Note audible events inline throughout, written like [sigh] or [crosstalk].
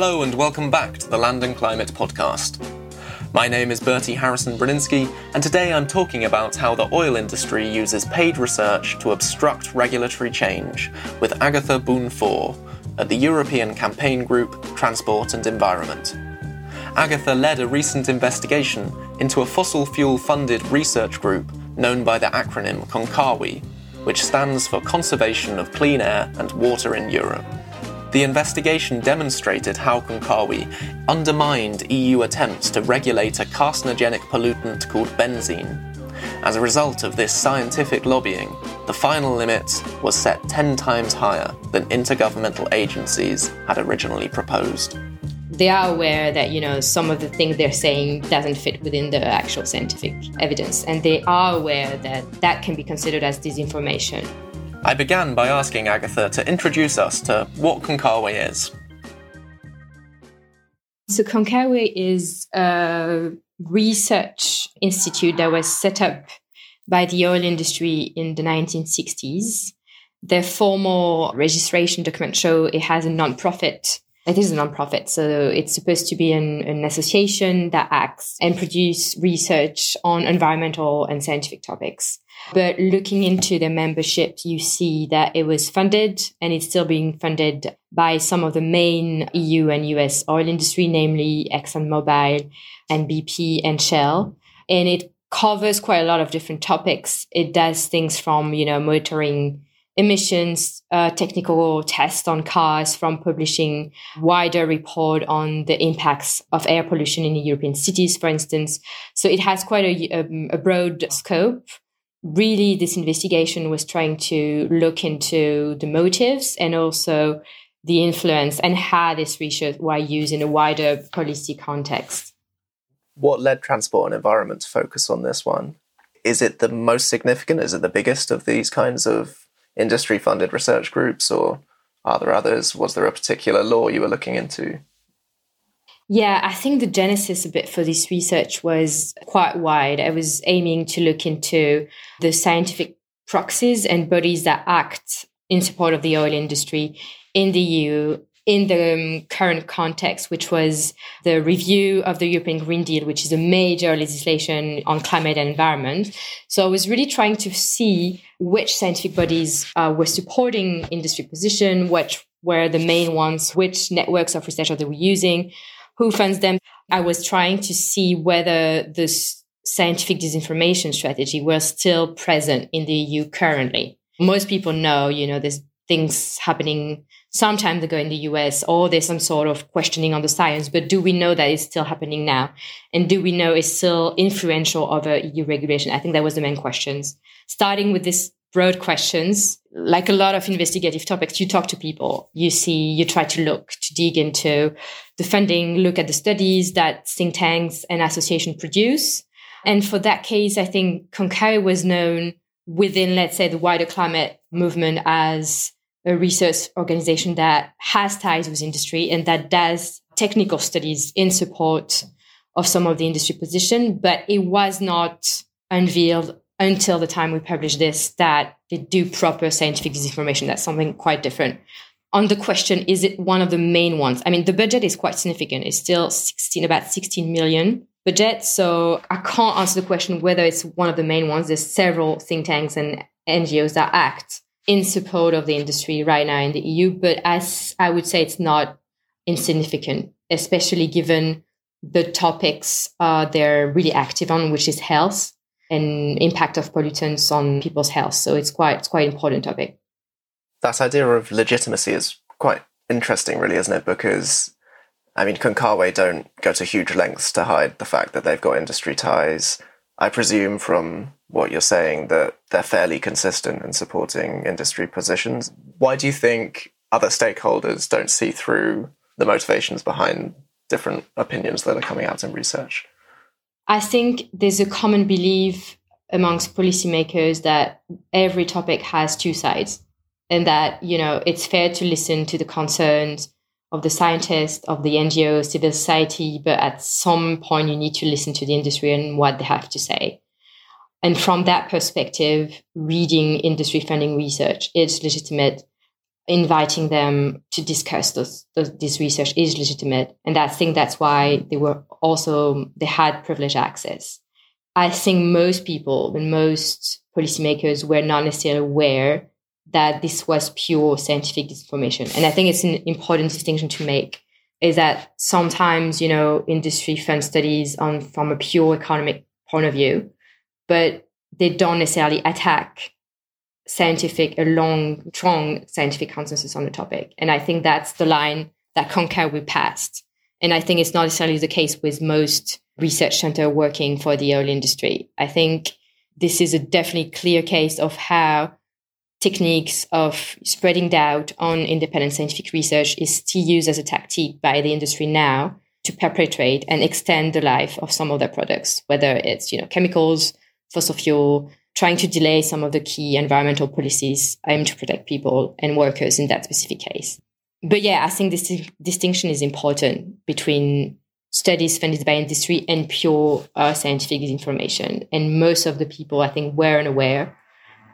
Hello and welcome back to the Land and Climate podcast. My name is Bertie Harrison Brudzinski, and today I'm talking about how the oil industry uses paid research to obstruct regulatory change with Agatha Bounfour at the European campaign group Transport and Environment. Agatha led a recent investigation into a fossil fuel funded research group known by the acronym CONCAWE, which stands for Conservation of Clean Air and Water in Europe. The investigation demonstrated how CONCAWE undermined EU attempts to regulate a carcinogenic pollutant called benzene. As a result of this scientific lobbying, the final limit was set 10 times higher than intergovernmental agencies had originally proposed they are aware that you know some of the things they're saying doesn't fit within the actual scientific evidence and they are aware that that can be considered as disinformation i began by asking agatha to introduce us to what CONCAWE is so CONCAWE is a research institute that was set up by the oil industry in the 1960s their formal registration document show it has a non-profit it is a nonprofit, so it's supposed to be an, an association that acts and produce research on environmental and scientific topics. But looking into the membership, you see that it was funded and it's still being funded by some of the main EU and US oil industry, namely ExxonMobil and BP and Shell. And it covers quite a lot of different topics. It does things from, you know, monitoring emissions uh, technical tests on cars from publishing wider report on the impacts of air pollution in European cities, for instance. So it has quite a, a, um, a broad scope. Really, this investigation was trying to look into the motives and also the influence and how this research was used in a wider policy context. What led Transport and Environment to focus on this one? Is it the most significant? Is it the biggest of these kinds of industry funded research groups or are there others? Was there a particular law you were looking into? Yeah, I think the genesis a bit for this research was quite wide. I was aiming to look into the scientific proxies and bodies that act in support of the oil industry in the EU in the um, current context, which was the review of the European Green Deal, which is a major legislation on climate and environment. So I was really trying to see which scientific bodies uh, were supporting industry position, which were the main ones, which networks of research they were using, who funds them. I was trying to see whether this scientific disinformation strategy was still present in the EU currently. Most people know, you know, there's things happening some time ago in the US, or there's some sort of questioning on the science, but do we know that it's still happening now? And do we know it's still influential over EU regulation? I think that was the main questions. Starting with these broad questions, like a lot of investigative topics, you talk to people, you see, you try to look, to dig into the funding, look at the studies that think tanks and association produce. And for that case, I think CONCAWE was known within, let's say, the wider climate movement as a research organization that has ties with industry and that does technical studies in support of some of the industry position, but it was not unveiled until the time we publish this that they do proper scientific disinformation. That's something quite different. On the question, is it one of the main ones? I mean, the budget is quite significant. It's still 16, about 16 million budget. So I can't answer the question whether it's one of the main ones. There's several think tanks and NGOs that act in support of the industry right now in the EU. But as I would say, it's not insignificant, especially given the topics uh, they're really active on, which is health and impact of pollutants on people's health. So it's quite it's quite important topic. That idea of legitimacy is quite interesting, really, isn't it? Because I mean, CONCAWE don't go to huge lengths to hide the fact that they've got industry ties. I presume from what you're saying that they're fairly consistent in supporting industry positions. Why do you think other stakeholders don't see through the motivations behind different opinions that are coming out in research? I think there's a common belief amongst policymakers that every topic has two sides and that, you know, it's fair to listen to the concerns of the scientists, of the NGOs, civil society, but at some point you need to listen to the industry and what they have to say. And from that perspective, reading industry funding research is legitimate inviting them to discuss those, those, this research is legitimate. And I think that's why they were also, they had privileged access. I think most people and most policymakers were not necessarily aware that this was pure scientific disinformation. And I think it's an important distinction to make is that sometimes, you know, industry funds studies on from a pure economic point of view, but they don't necessarily attack scientific, a long, strong scientific consensus on the topic. And I think that's the line that CONCAWE passed. And I think it's not necessarily the case with most research center working for the oil industry. I think this is a definitely clear case of how techniques of spreading doubt on independent scientific research is still used as a tactic by the industry now to perpetrate and extend the life of some of their products, whether it's you know chemicals, fossil fuel, trying to delay some of the key environmental policies aimed to protect people and workers in that specific case. But yeah, I think this distinction is important between studies funded by industry and pure uh, scientific information. And most of the people, I think, were unaware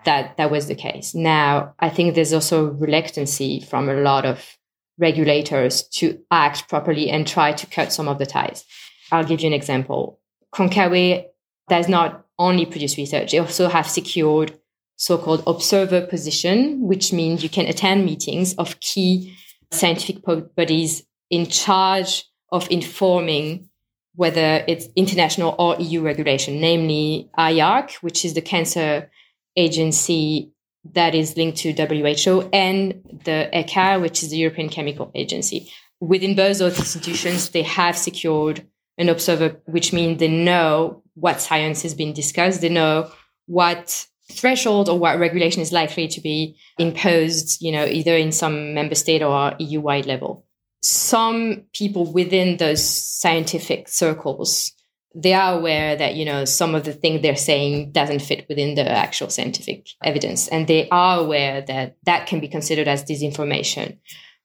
that that was the case. Now, I think there's also reluctancy from a lot of regulators to act properly and try to cut some of the ties. I'll give you an example. CONCAWE does not only produce research, they also have secured so-called observer position, which means you can attend meetings of key scientific bodies in charge of informing whether it's international or EU regulation, namely IARC, which is the cancer agency that is linked to WHO, and the ECHA, which is the European Chemical Agency. Within both those institutions, they have secured an observer, uh, which means they know what science has been discussed, they know what threshold or what regulation is likely to be imposed, you know, either in some member state or EU wide level. Some people within those scientific circles they are aware that you know some of the things they're saying doesn't fit within the actual scientific evidence. And they are aware that that can be considered as disinformation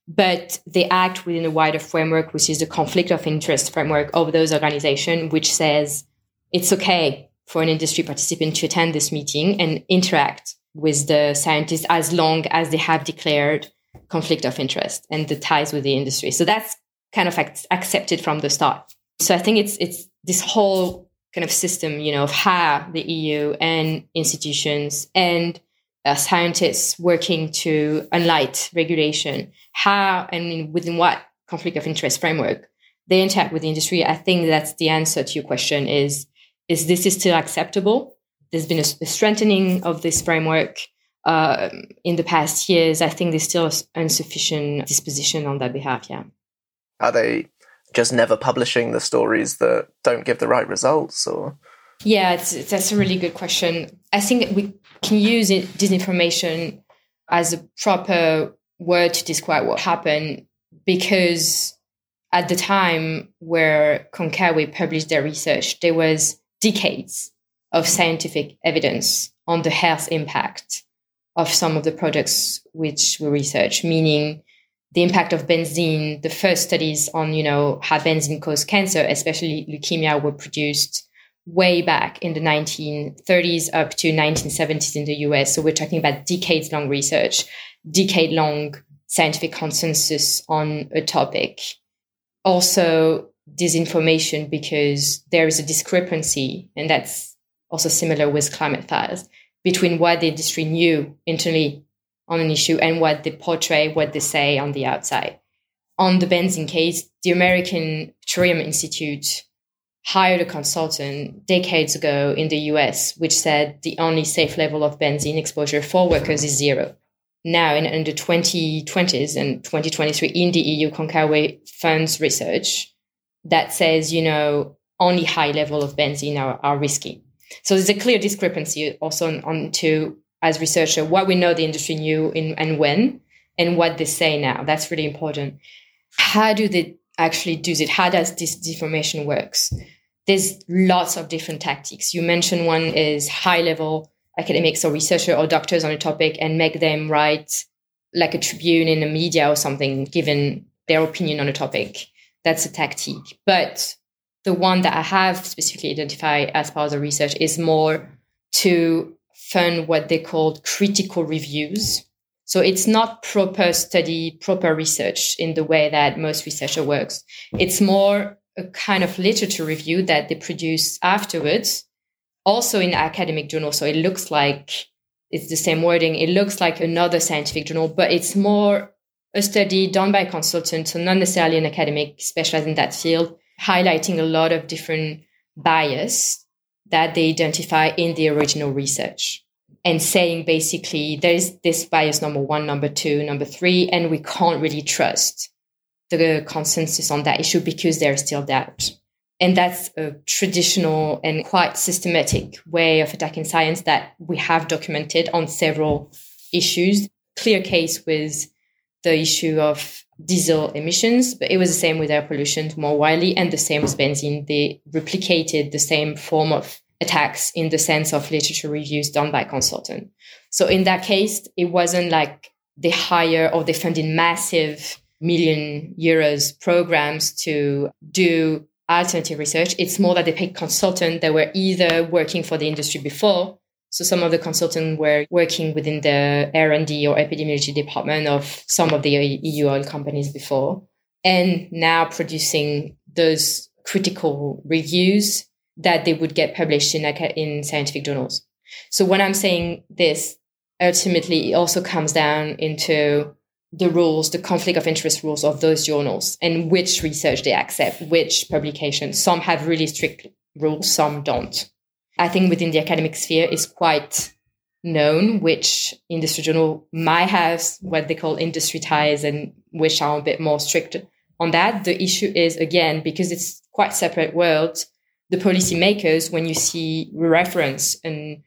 but they act within a wider framework which is the conflict of interest framework of those organizations which says it's okay for an industry participant to attend this meeting and interact with the scientists as long as they have declared conflict of interest and the ties with the industry. So that's kind of accepted from the start. So i think it's it's this whole kind of system, you know, of how the EU and institutions and uh, scientists working to unlight regulation, how and within what conflict of interest framework they interact with the industry. I think that's the answer to your question is, is this is still acceptable? There's been a, a strengthening of this framework uh, in the past years. I think there's still insufficient disposition on that behalf. Yeah. Are they just never publishing the stories that don't give the right results or yeah it's, that's a really good question i think we can use it, disinformation as a proper word to describe what happened because at the time where CONCAWE published their research there was decades of scientific evidence on the health impact of some of the products which we research meaning the impact of benzene, the first studies on, you know, how benzene caused cancer, especially leukemia, were produced way back in the 1930s up to 1970s in the US. So we're talking about decades long research, decade long scientific consensus on a topic. Also, disinformation because there is a discrepancy, and that's also similar with climate files, between what the industry knew internally on an issue and what they portray, what they say on the outside. On the benzene case, the American Petroleum Institute hired a consultant decades ago in the US, which said the only safe level of benzene exposure for workers is zero. Now, in, in the 2020s and 2023, in the EU, CONCAWE funds research that says, you know, only high level of benzene are, are risky. So there's a clear discrepancy also on, on to as researcher what we know the industry knew in, and when and what they say now that's really important how do they actually do it how does this deformation works? There's lots of different tactics. You mentioned one is high level academics or researcher or doctors on a topic and make them write like a tribune in the media or something given their opinion on a topic. That's a tactic but the one that i have specifically identified as part of the research is more to fund what they called critical reviews. So it's not proper study, proper research in the way that most researcher works. It's more a kind of literature review that they produce afterwards, also in academic journal. So it looks like it's the same wording. It looks like another scientific journal, but it's more a study done by a consultant, so not necessarily an academic specialized in that field, highlighting a lot of different bias that they identify in the original research and saying basically there's this bias number one, number two, number three, and we can't really trust the consensus on that issue because there's still doubt. And that's a traditional and quite systematic way of attacking science that we have documented on several issues. Clear case with the issue of diesel emissions, but it was the same with air pollution more widely, and the same with benzene. They replicated the same form of attacks in the sense of literature reviews done by consultant. So in that case, it wasn't like they hire or they funded massive million euros programs to do alternative research. It's more that they pick consultants that were either working for the industry before. So some of the consultants were working within the R&D or epidemiology department of some of the EU oil companies before, and now producing those critical reviews that they would get published in, in scientific journals. So when I'm saying this, ultimately it also comes down into the rules, the conflict of interest rules of those journals and which research they accept, which publications. Some have really strict rules, some don't. I think within the academic sphere is quite known which industry journal might have what they call industry ties and which are a bit more strict on that. The issue is again, because it's quite separate worlds, the policymakers, when you see reference and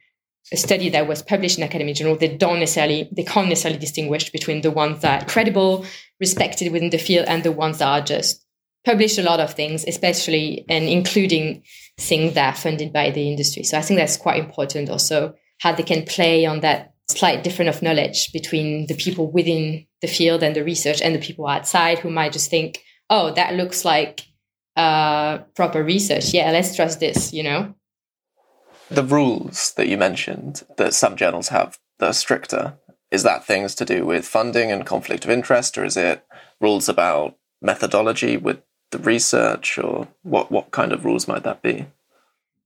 a study that was published in academic journal, they don't necessarily, they can't necessarily distinguish between the ones that are credible, respected within the field, and the ones that are just published a lot of things, especially and including things that are funded by the industry. So I think that's quite important also how they can play on that slight difference of knowledge between the people within the field and the research and the people outside who might just think, oh, that looks like uh, proper research. Yeah, let's trust this, you know? The rules that you mentioned that some journals have that are stricter, is that things to do with funding and conflict of interest, or is it rules about methodology with the research, or what, what kind of rules might that be?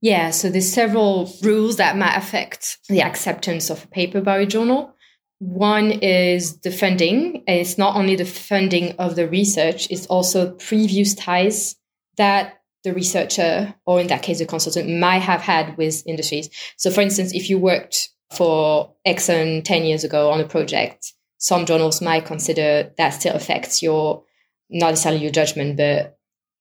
Yeah, so there's several rules that might affect the acceptance of a paper by a journal. One is the funding, and it's not only the funding of the research, it's also previous ties that the researcher, or in that case, the consultant, might have had with industries. So, for instance, if you worked for Exxon 10 years ago on a project, some journals might consider that still affects your, not necessarily your judgment, but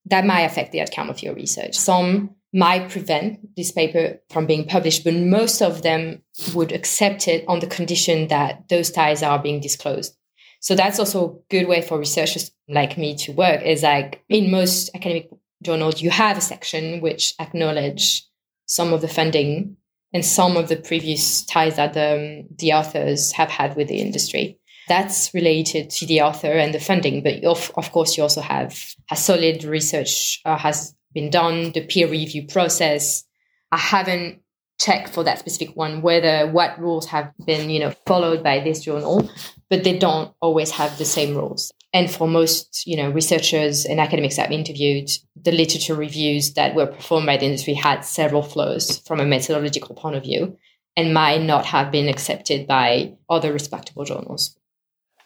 that might affect the outcome of your research. Some might prevent this paper from being published, but most of them would accept it on the condition that those ties are being disclosed. So that's also a good way for researchers like me to work is like in most academic journals, you have a section which acknowledge some of the funding and some of the previous ties that the, the authors have had with the industry. That's related to the author and the funding, but of, of course, you also have a solid research uh, has been done, the peer review process. I haven't checked for that specific one whether what rules have been, you know, followed by this journal, but they don't always have the same rules. And for most, you know, researchers and academics I've interviewed, the literature reviews that were performed by the industry had several flaws from a methodological point of view and might not have been accepted by other respectable journals.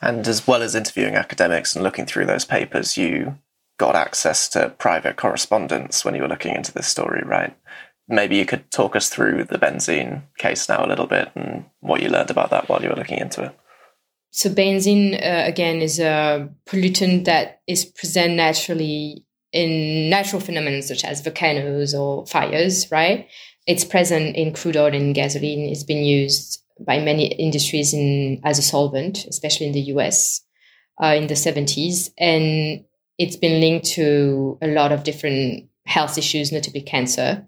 And as well as interviewing academics and looking through those papers, you got access to private correspondence when you were looking into this story, right? Maybe you could talk us through the benzene case now a little bit and what you learned about that while you were looking into it. So benzene uh, again is a pollutant that is present naturally in natural phenomena such as volcanoes or fires, right? It's present in crude oil and gasoline. It's been used by many industries in as a solvent, especially in the US uh, in the 70s, and it's been linked to a lot of different health issues, notably cancer.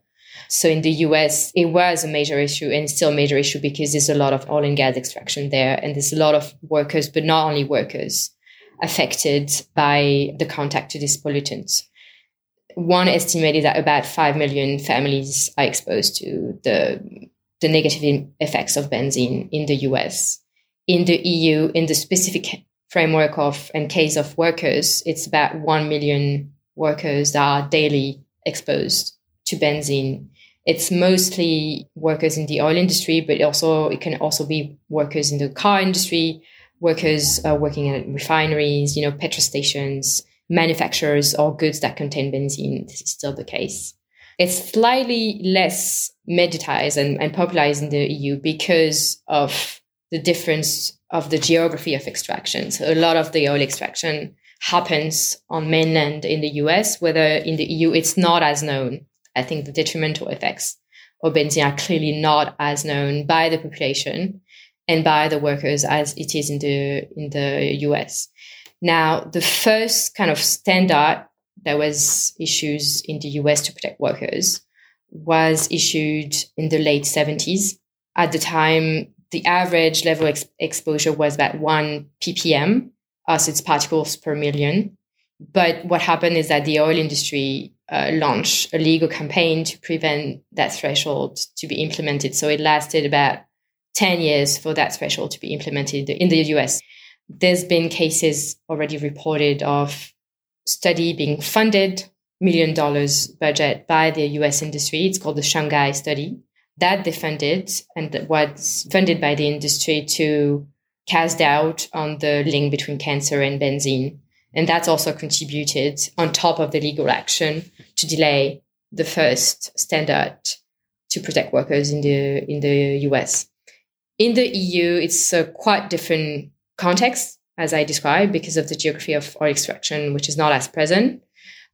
So in the US, it was a major issue and still a major issue because there's a lot of oil and gas extraction there. And there's a lot of workers, but not only workers, affected by the contact to these pollutants. One estimated that about 5 million families are exposed to the, the negative effects of benzene in the US. in the EU, in the specific framework of and case of workers, it's about 1 million workers that are daily exposed to benzene. It's mostly workers in the oil industry, but also it can also be workers in the car industry, workers uh, working at refineries, you know, petrol stations, manufacturers or goods that contain benzene. This is still the case. It's slightly less medicized and, and popularized in the EU because of the difference of the geography of extraction. So a lot of the oil extraction happens on mainland in the US, whether in the EU it's not as known. I think the detrimental effects of benzene are clearly not as known by the population and by the workers as it is in the in the US. Now, the first kind of standard that was issued in the US to protect workers was issued in the late 70s. At the time, the average level ex- exposure was about one ppm, as its particles per million. But what happened is that the oil industry uh, launched a legal campaign to prevent that threshold to be implemented. So it lasted about 10 years for that threshold to be implemented in the US. There's been cases already reported of study being funded, million dollars budget by the US industry. It's called the Shanghai study that they funded and was funded by the industry to cast doubt on the link between cancer and benzene. And that's also contributed on top of the legal action to delay the first standard to protect workers in the in the US. In the EU, it's a quite different context, as I described, because of the geography of oil extraction, which is not as present.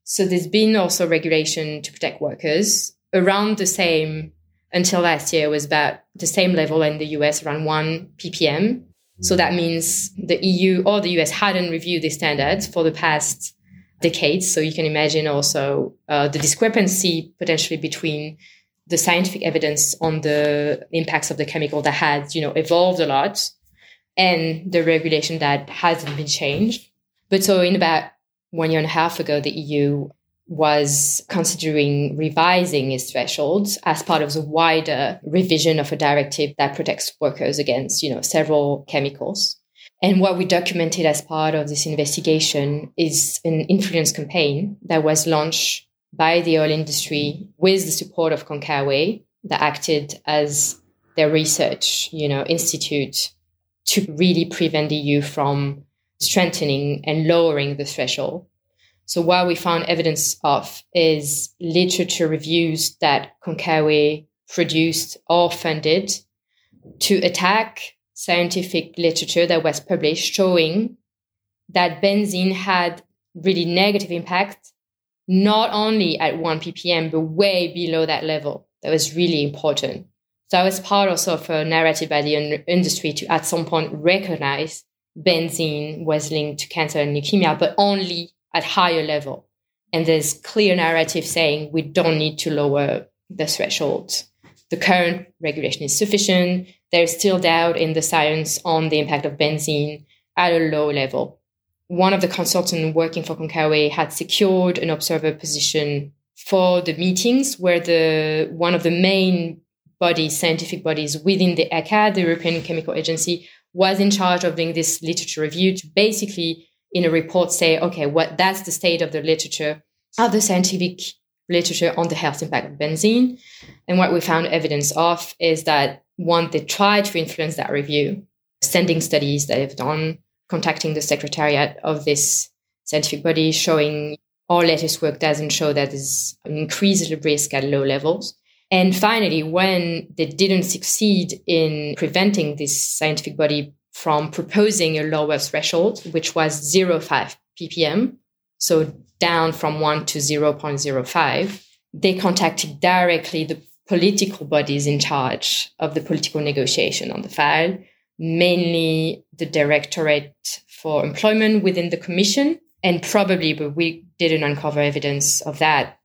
So there's been also regulation to protect workers around the same until last year was about the same level in the US, around one ppm. So that means the EU or the US hadn't reviewed these standards for the past decades. So you can imagine also uh, the discrepancy potentially between the scientific evidence on the impacts of the chemical that had, you know, evolved a lot and the regulation that hasn't been changed. But so in about one year and a half ago, the EU was considering revising its thresholds as part of the wider revision of a directive that protects workers against, you know, several chemicals. And what we documented as part of this investigation is an influence campaign that was launched by the oil industry with the support of CONCAWE that acted as their research, you know, institute to really prevent the EU from strengthening and lowering the threshold. So what we found evidence of is literature reviews that CONCAWE produced or funded to attack scientific literature that was published showing that benzene had really negative impact not only at 1 ppm but way below that level. That was really important. So that was part also of a narrative by the industry to at some point recognize benzene was linked to cancer and leukemia but only at higher level. And there's clear narrative saying we don't need to lower the thresholds. The current regulation is sufficient. There's still doubt in the science on the impact of benzene at a low level. One of the consultants working for CONCAWE had secured an observer position for the meetings where the one of the main bodies, scientific bodies within the ECHA, the European Chemical Agency, was in charge of doing this literature review to basically in a report say, okay, what that's the state of the literature, of the scientific literature on the health impact of benzene. And what we found evidence of is that one, they tried to influence that review, sending studies that they've done, contacting the secretariat of this scientific body, showing our latest work doesn't show that there's an increased risk at low levels. And finally, when they didn't succeed in preventing this scientific body from proposing a lower threshold, which was 0.5 ppm, so down from 1 to 0.05, they contacted directly the political bodies in charge of the political negotiation on the file, mainly the Directorate for Employment within the Commission. And probably, but we didn't uncover evidence of that.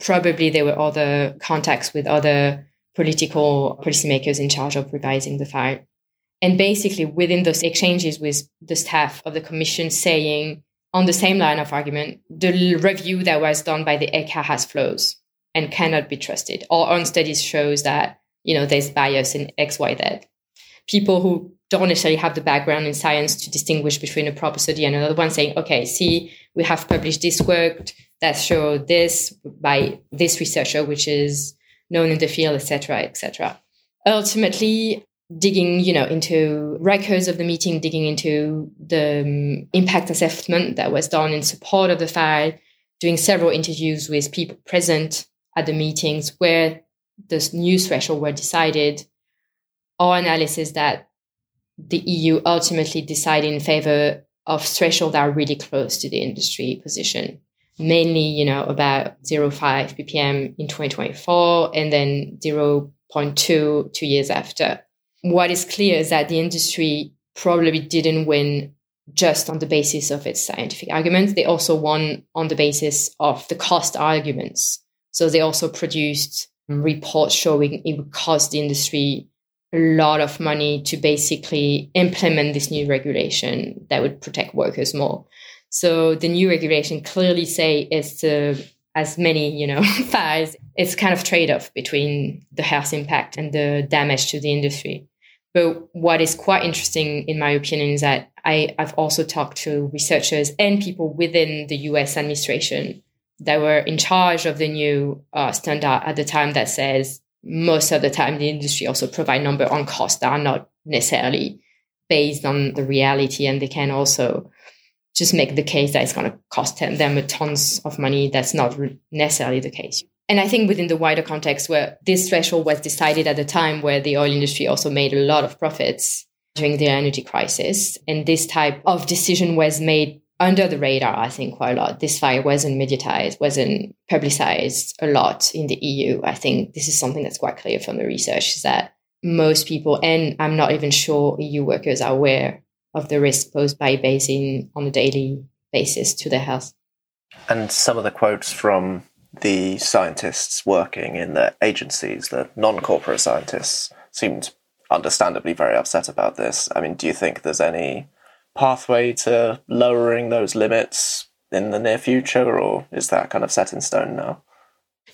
Probably there were other contacts with other political policymakers in charge of revising the file. And basically, within those exchanges with the staff of the commission saying, on the same line of argument, the review that was done by the ECHA has flaws and cannot be trusted. Our own studies shows that, you know, there's bias in X, Y, Z. People who don't necessarily have the background in science to distinguish between a proper study and another one saying, okay, see, we have published this work that show this by this researcher, which is known in the field, etc., etc. Ultimately, digging, you know, into records of the meeting, digging into the um, impact assessment that was done in support of the file, doing several interviews with people present at the meetings where the new threshold were decided, our analysis that the EU ultimately decided in favor of thresholds that are really close to the industry position. Mainly, you know, about 0.5 ppm in 2024 and then 0.2 two years after. What is clear is that the industry probably didn't win just on the basis of its scientific arguments. They also won on the basis of the cost arguments. So they also produced reports showing it would cost the industry a lot of money to basically implement this new regulation that would protect workers more. So the new regulation clearly say is to as many, you know, [laughs] files, it's kind of trade-off between the health impact and the damage to the industry. But what is quite interesting, in my opinion, is that I, I've also talked to researchers and people within the US administration that were in charge of the new uh, standard at the time that says most of the time the industry also provide number on costs that are not necessarily based on the reality. And they can also just make the case that it's going to cost them a tons of money. That's not necessarily the case and i think within the wider context where this threshold was decided at a time where the oil industry also made a lot of profits during the energy crisis and this type of decision was made under the radar, I think, quite a lot. This fire wasn't mediatized, wasn't publicized a lot in the EU. I think this is something that's quite clear from the research is that most people, and I'm not even sure EU workers are aware of the risk posed by benzene on a daily basis to their health. And some of the quotes from the scientists working in the agencies, the non corporate scientists, seemed understandably very upset about this. I mean, do you think there's any pathway to lowering those limits in the near future, or is that kind of set in stone now?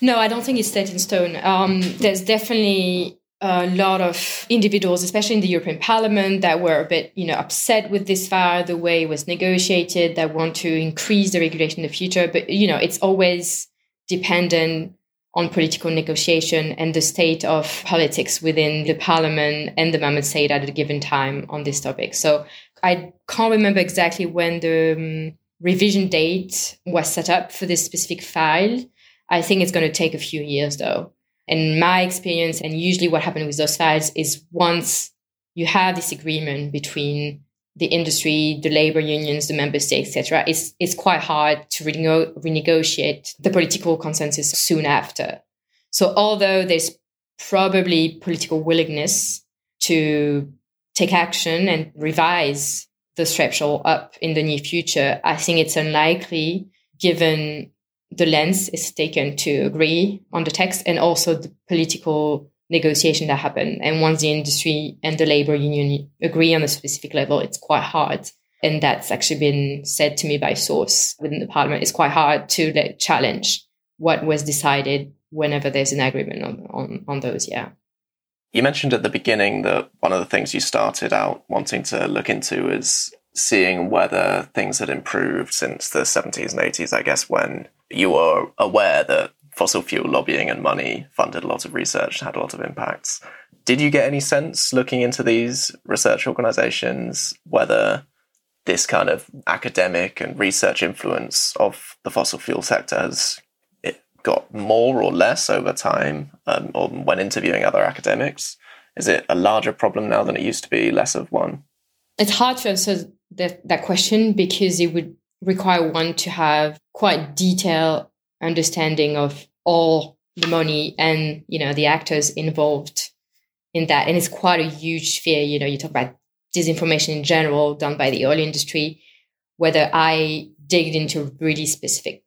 No, I don't think it's set in stone. Um, there's definitely a lot of individuals, especially in the European Parliament, that were a bit, you know, upset with this file, the way it was negotiated, that want to increase the regulation in the future. But you know, it's always dependent on political negotiation and the state of politics within the parliament and the member state at a given time on this topic. So I can't remember exactly when the um, revision date was set up for this specific file. I think it's going to take a few years though. And my experience, and usually what happens with those files is once you have this agreement between the industry, the labor unions, the member states, etc., it's it's quite hard to rene- renegotiate the political consensus soon after. So although there's probably political willingness to take action and revise the threshold up in the near future, I think it's unlikely given the lens is taken to agree on the text and also the political negotiation that happen. And once the industry and the labor union agree on a specific level, it's quite hard. And that's actually been said to me by source within the parliament. It's quite hard to like, challenge what was decided whenever there's an agreement on, on, on those. Yeah. You mentioned at the beginning that one of the things you started out wanting to look into is seeing whether things had improved since the 70s and 80s, I guess, when you were aware that fossil fuel lobbying and money funded a lot of research, had a lot of impacts. Did you get any sense looking into these research organizations whether this kind of academic and research influence of the fossil fuel sector has it got more or less over time, um, or when interviewing other academics? Is it a larger problem now than it used to be, less of one? It's hard to answer that, that question because it would require one to have quite detailed understanding of all the money and you know the actors involved in that and it's quite a huge fear you know you talk about disinformation in general done by the oil industry whether i digged into a really specific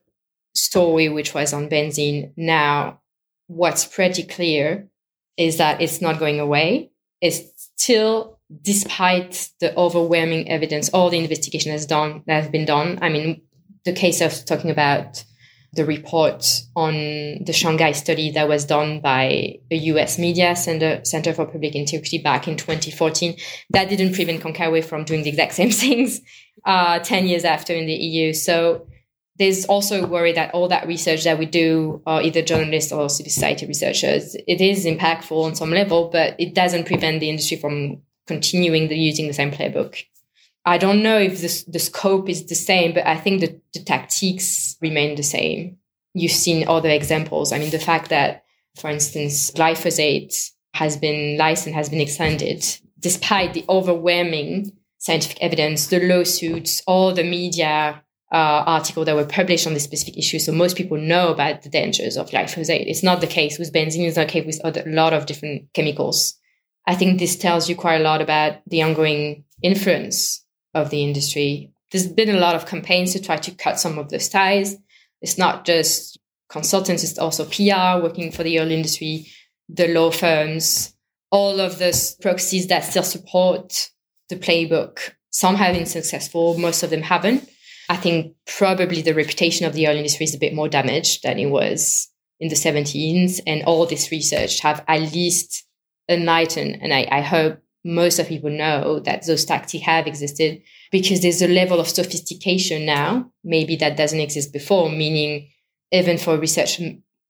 story, which was on benzene. Now, what's pretty clear is that it's not going away. It's still, despite the overwhelming evidence, all the investigation has done that has been done. I mean, the case of talking about the report on the Shanghai study that was done by a US media Center, Center for Public Integrity back in 2014. That didn't prevent CONCAWE from doing the exact same [laughs] things uh, 10 years after in the EU. So there's also a worry that all that research that we do, uh, either journalists or civil society researchers, it is impactful on some level, but it doesn't prevent the industry from continuing the, using the same playbook. I don't know if the, the scope is the same, but I think the, the tactics remain the same. You've seen other examples. I mean, the fact that, for instance, glyphosate has been licensed, has been extended, despite the overwhelming scientific evidence, the lawsuits, all the media uh, article that were published on this specific issue. So most people know about the dangers of glyphosate. It's not the case with benzene. It's not the case with other, a lot of different chemicals. I think this tells you quite a lot about the ongoing influence of the industry. There's been a lot of campaigns to try to cut some of those ties. It's not just consultants, it's also PR working for the oil industry, the law firms, all of those proxies that still support the playbook. Some have been successful, most of them haven't. I think probably the reputation of the oil industry is a bit more damaged than it was in the 17s. And all this research have at least enlightened, and I, I hope most of people know that those tactics have existed because there's a level of sophistication now, maybe that doesn't exist before, meaning even for research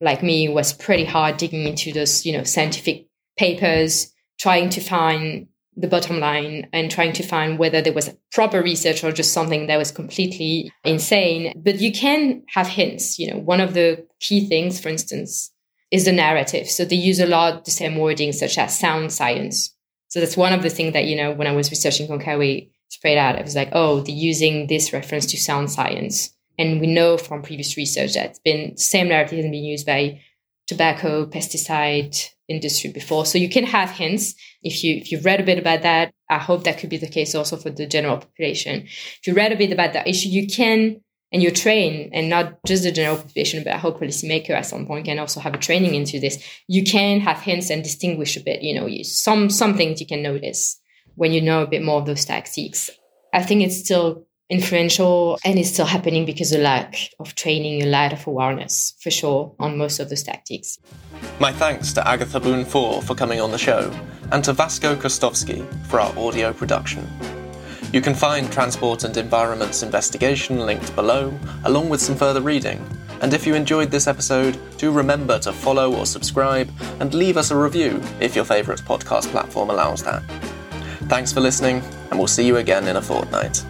like me, it was pretty hard digging into those, you know, scientific papers, trying to find the bottom line and trying to find whether there was proper research or just something that was completely insane. But you can have hints. You know, one of the key things, for instance, is the narrative. So they use a lot the same wording, such as sound science. So that's one of the things that, you know, when I was researching CONCAWE straight out, it was like, oh, they're using this reference to sound science. And we know from previous research that it's been same narrative has been used by tobacco, pesticide industry before. So you can have hints if you if you've read a bit about that. I hope that could be the case also for the general population. If you read a bit about that issue, you can and you're trained and not just the general population, but I hope policymaker at some point can also have a training into this. You can have hints and distinguish a bit, you know, you, some, some things you can notice when you know a bit more of those tactics. I think it's still influential and it's still happening because of lack of training, a lack of awareness for sure on most of those tactics. My thanks to Agatha Boone for coming on the show and to Vasko Kostovski for our audio production. You can find Transport and Environment's investigation linked below, along with some further reading. And if you enjoyed this episode, do remember to follow or subscribe and leave us a review if your favourite podcast platform allows that. Thanks for listening, and we'll see you again in a fortnight.